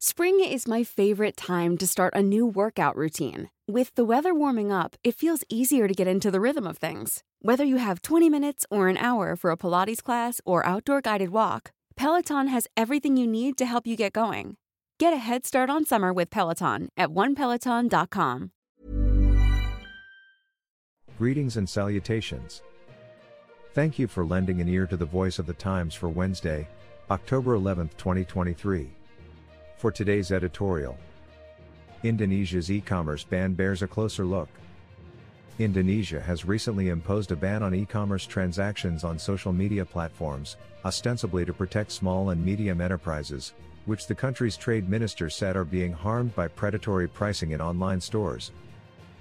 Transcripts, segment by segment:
Spring is my favorite time to start a new workout routine. With the weather warming up, it feels easier to get into the rhythm of things. Whether you have 20 minutes or an hour for a Pilates class or outdoor guided walk, Peloton has everything you need to help you get going. Get a head start on summer with Peloton at onepeloton.com. Greetings and salutations. Thank you for lending an ear to the voice of the Times for Wednesday, October 11th, 2023. For today's editorial, Indonesia's e-commerce ban bears a closer look. Indonesia has recently imposed a ban on e-commerce transactions on social media platforms, ostensibly to protect small and medium enterprises, which the country's trade minister said are being harmed by predatory pricing in online stores.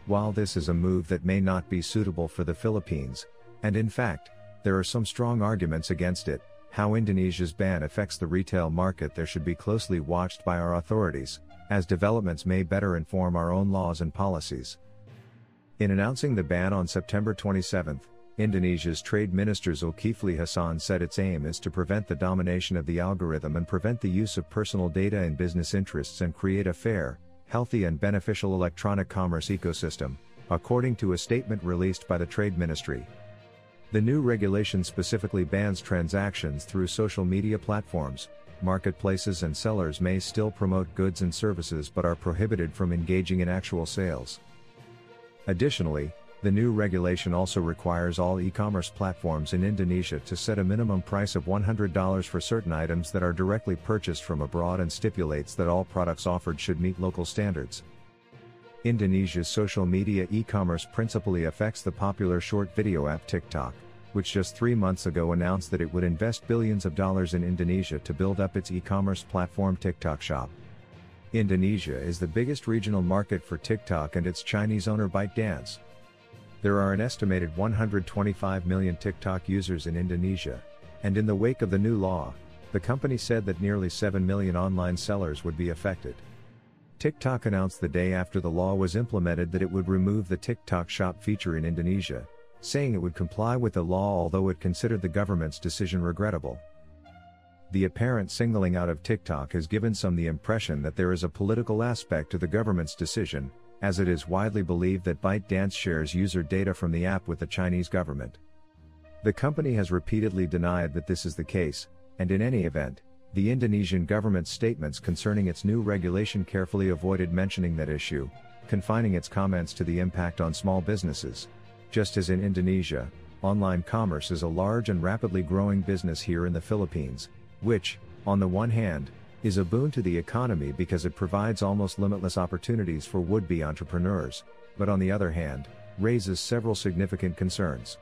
While this is a move that may not be suitable for the Philippines, and in fact, there are some strong arguments against it, how Indonesia's ban affects the retail market there should be closely watched by our authorities, as developments may better inform our own laws and policies. In announcing the ban on September 27, Indonesia's Trade Minister Zulkifli Hasan said its aim is to prevent the domination of the algorithm and prevent the use of personal data in business interests and create a fair, healthy and beneficial electronic commerce ecosystem, according to a statement released by the Trade Ministry. The new regulation specifically bans transactions through social media platforms. Marketplaces and sellers may still promote goods and services but are prohibited from engaging in actual sales. Additionally, the new regulation also requires all e-commerce platforms in Indonesia to set a minimum price of $100 for certain items that are directly purchased from abroad and stipulates that all products offered should meet local standards. Indonesia's social media e-commerce principally affects the popular short video app TikTok, which just three months ago announced that it would invest billions of dollars in Indonesia to build up its e-commerce platform TikTok Shop. Indonesia is the biggest regional market for TikTok and its Chinese owner ByteDance. There are an estimated 125 million TikTok users in Indonesia, and in the wake of the new law, the company said that nearly 7 million online sellers would be affected. TikTok announced the day after the law was implemented that it would remove the TikTok Shop feature in Indonesia, saying it would comply with the law although it considered the government's decision regrettable. The apparent singling out of TikTok has given some the impression that there is a political aspect to the government's decision, as it is widely believed that ByteDance shares user data from the app with the Chinese government. The company has repeatedly denied that this is the case, and in any event, the Indonesian government's statements concerning its new regulation carefully avoided mentioning that issue, confining its comments to the impact on small businesses. Just as in Indonesia, online commerce is a large and rapidly growing business here in the Philippines, which, on the one hand, is a boon to the economy because it provides almost limitless opportunities for would-be entrepreneurs, but on the other hand, raises several significant concerns.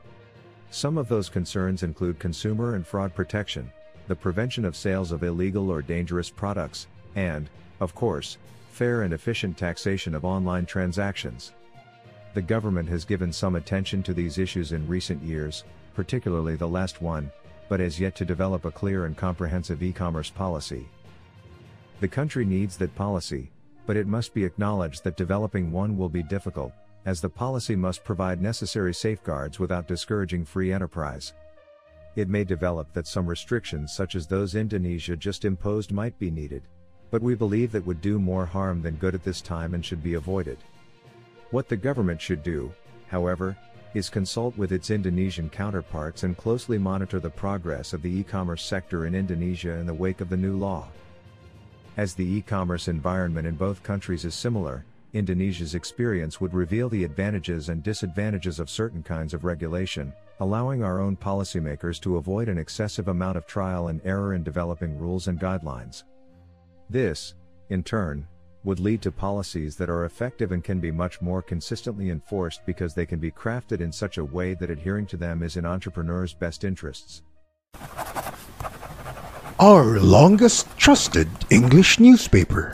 Some of those concerns include consumer and fraud protection, the prevention of sales of illegal or dangerous products, and, of course, fair and efficient taxation of online transactions. The government has given some attention to these issues in recent years, particularly the last one, but has yet to develop a clear and comprehensive e-commerce policy. The country needs that policy, but it must be acknowledged that developing one will be difficult, as the policy must provide necessary safeguards without discouraging free enterprise. It may develop that some restrictions such as those Indonesia just imposed might be needed, but we believe that would do more harm than good at this time and should be avoided. What the government should do, however, is consult with its Indonesian counterparts and closely monitor the progress of the e-commerce sector in Indonesia in the wake of the new law. As the e-commerce environment in both countries is similar, Indonesia's experience would reveal the advantages and disadvantages of certain kinds of regulation, allowing our own policymakers to avoid an excessive amount of trial and error in developing rules and guidelines. This, in turn, would lead to policies that are effective and can be much more consistently enforced because they can be crafted in such a way that adhering to them is in entrepreneurs' best interests. Our longest trusted English newspaper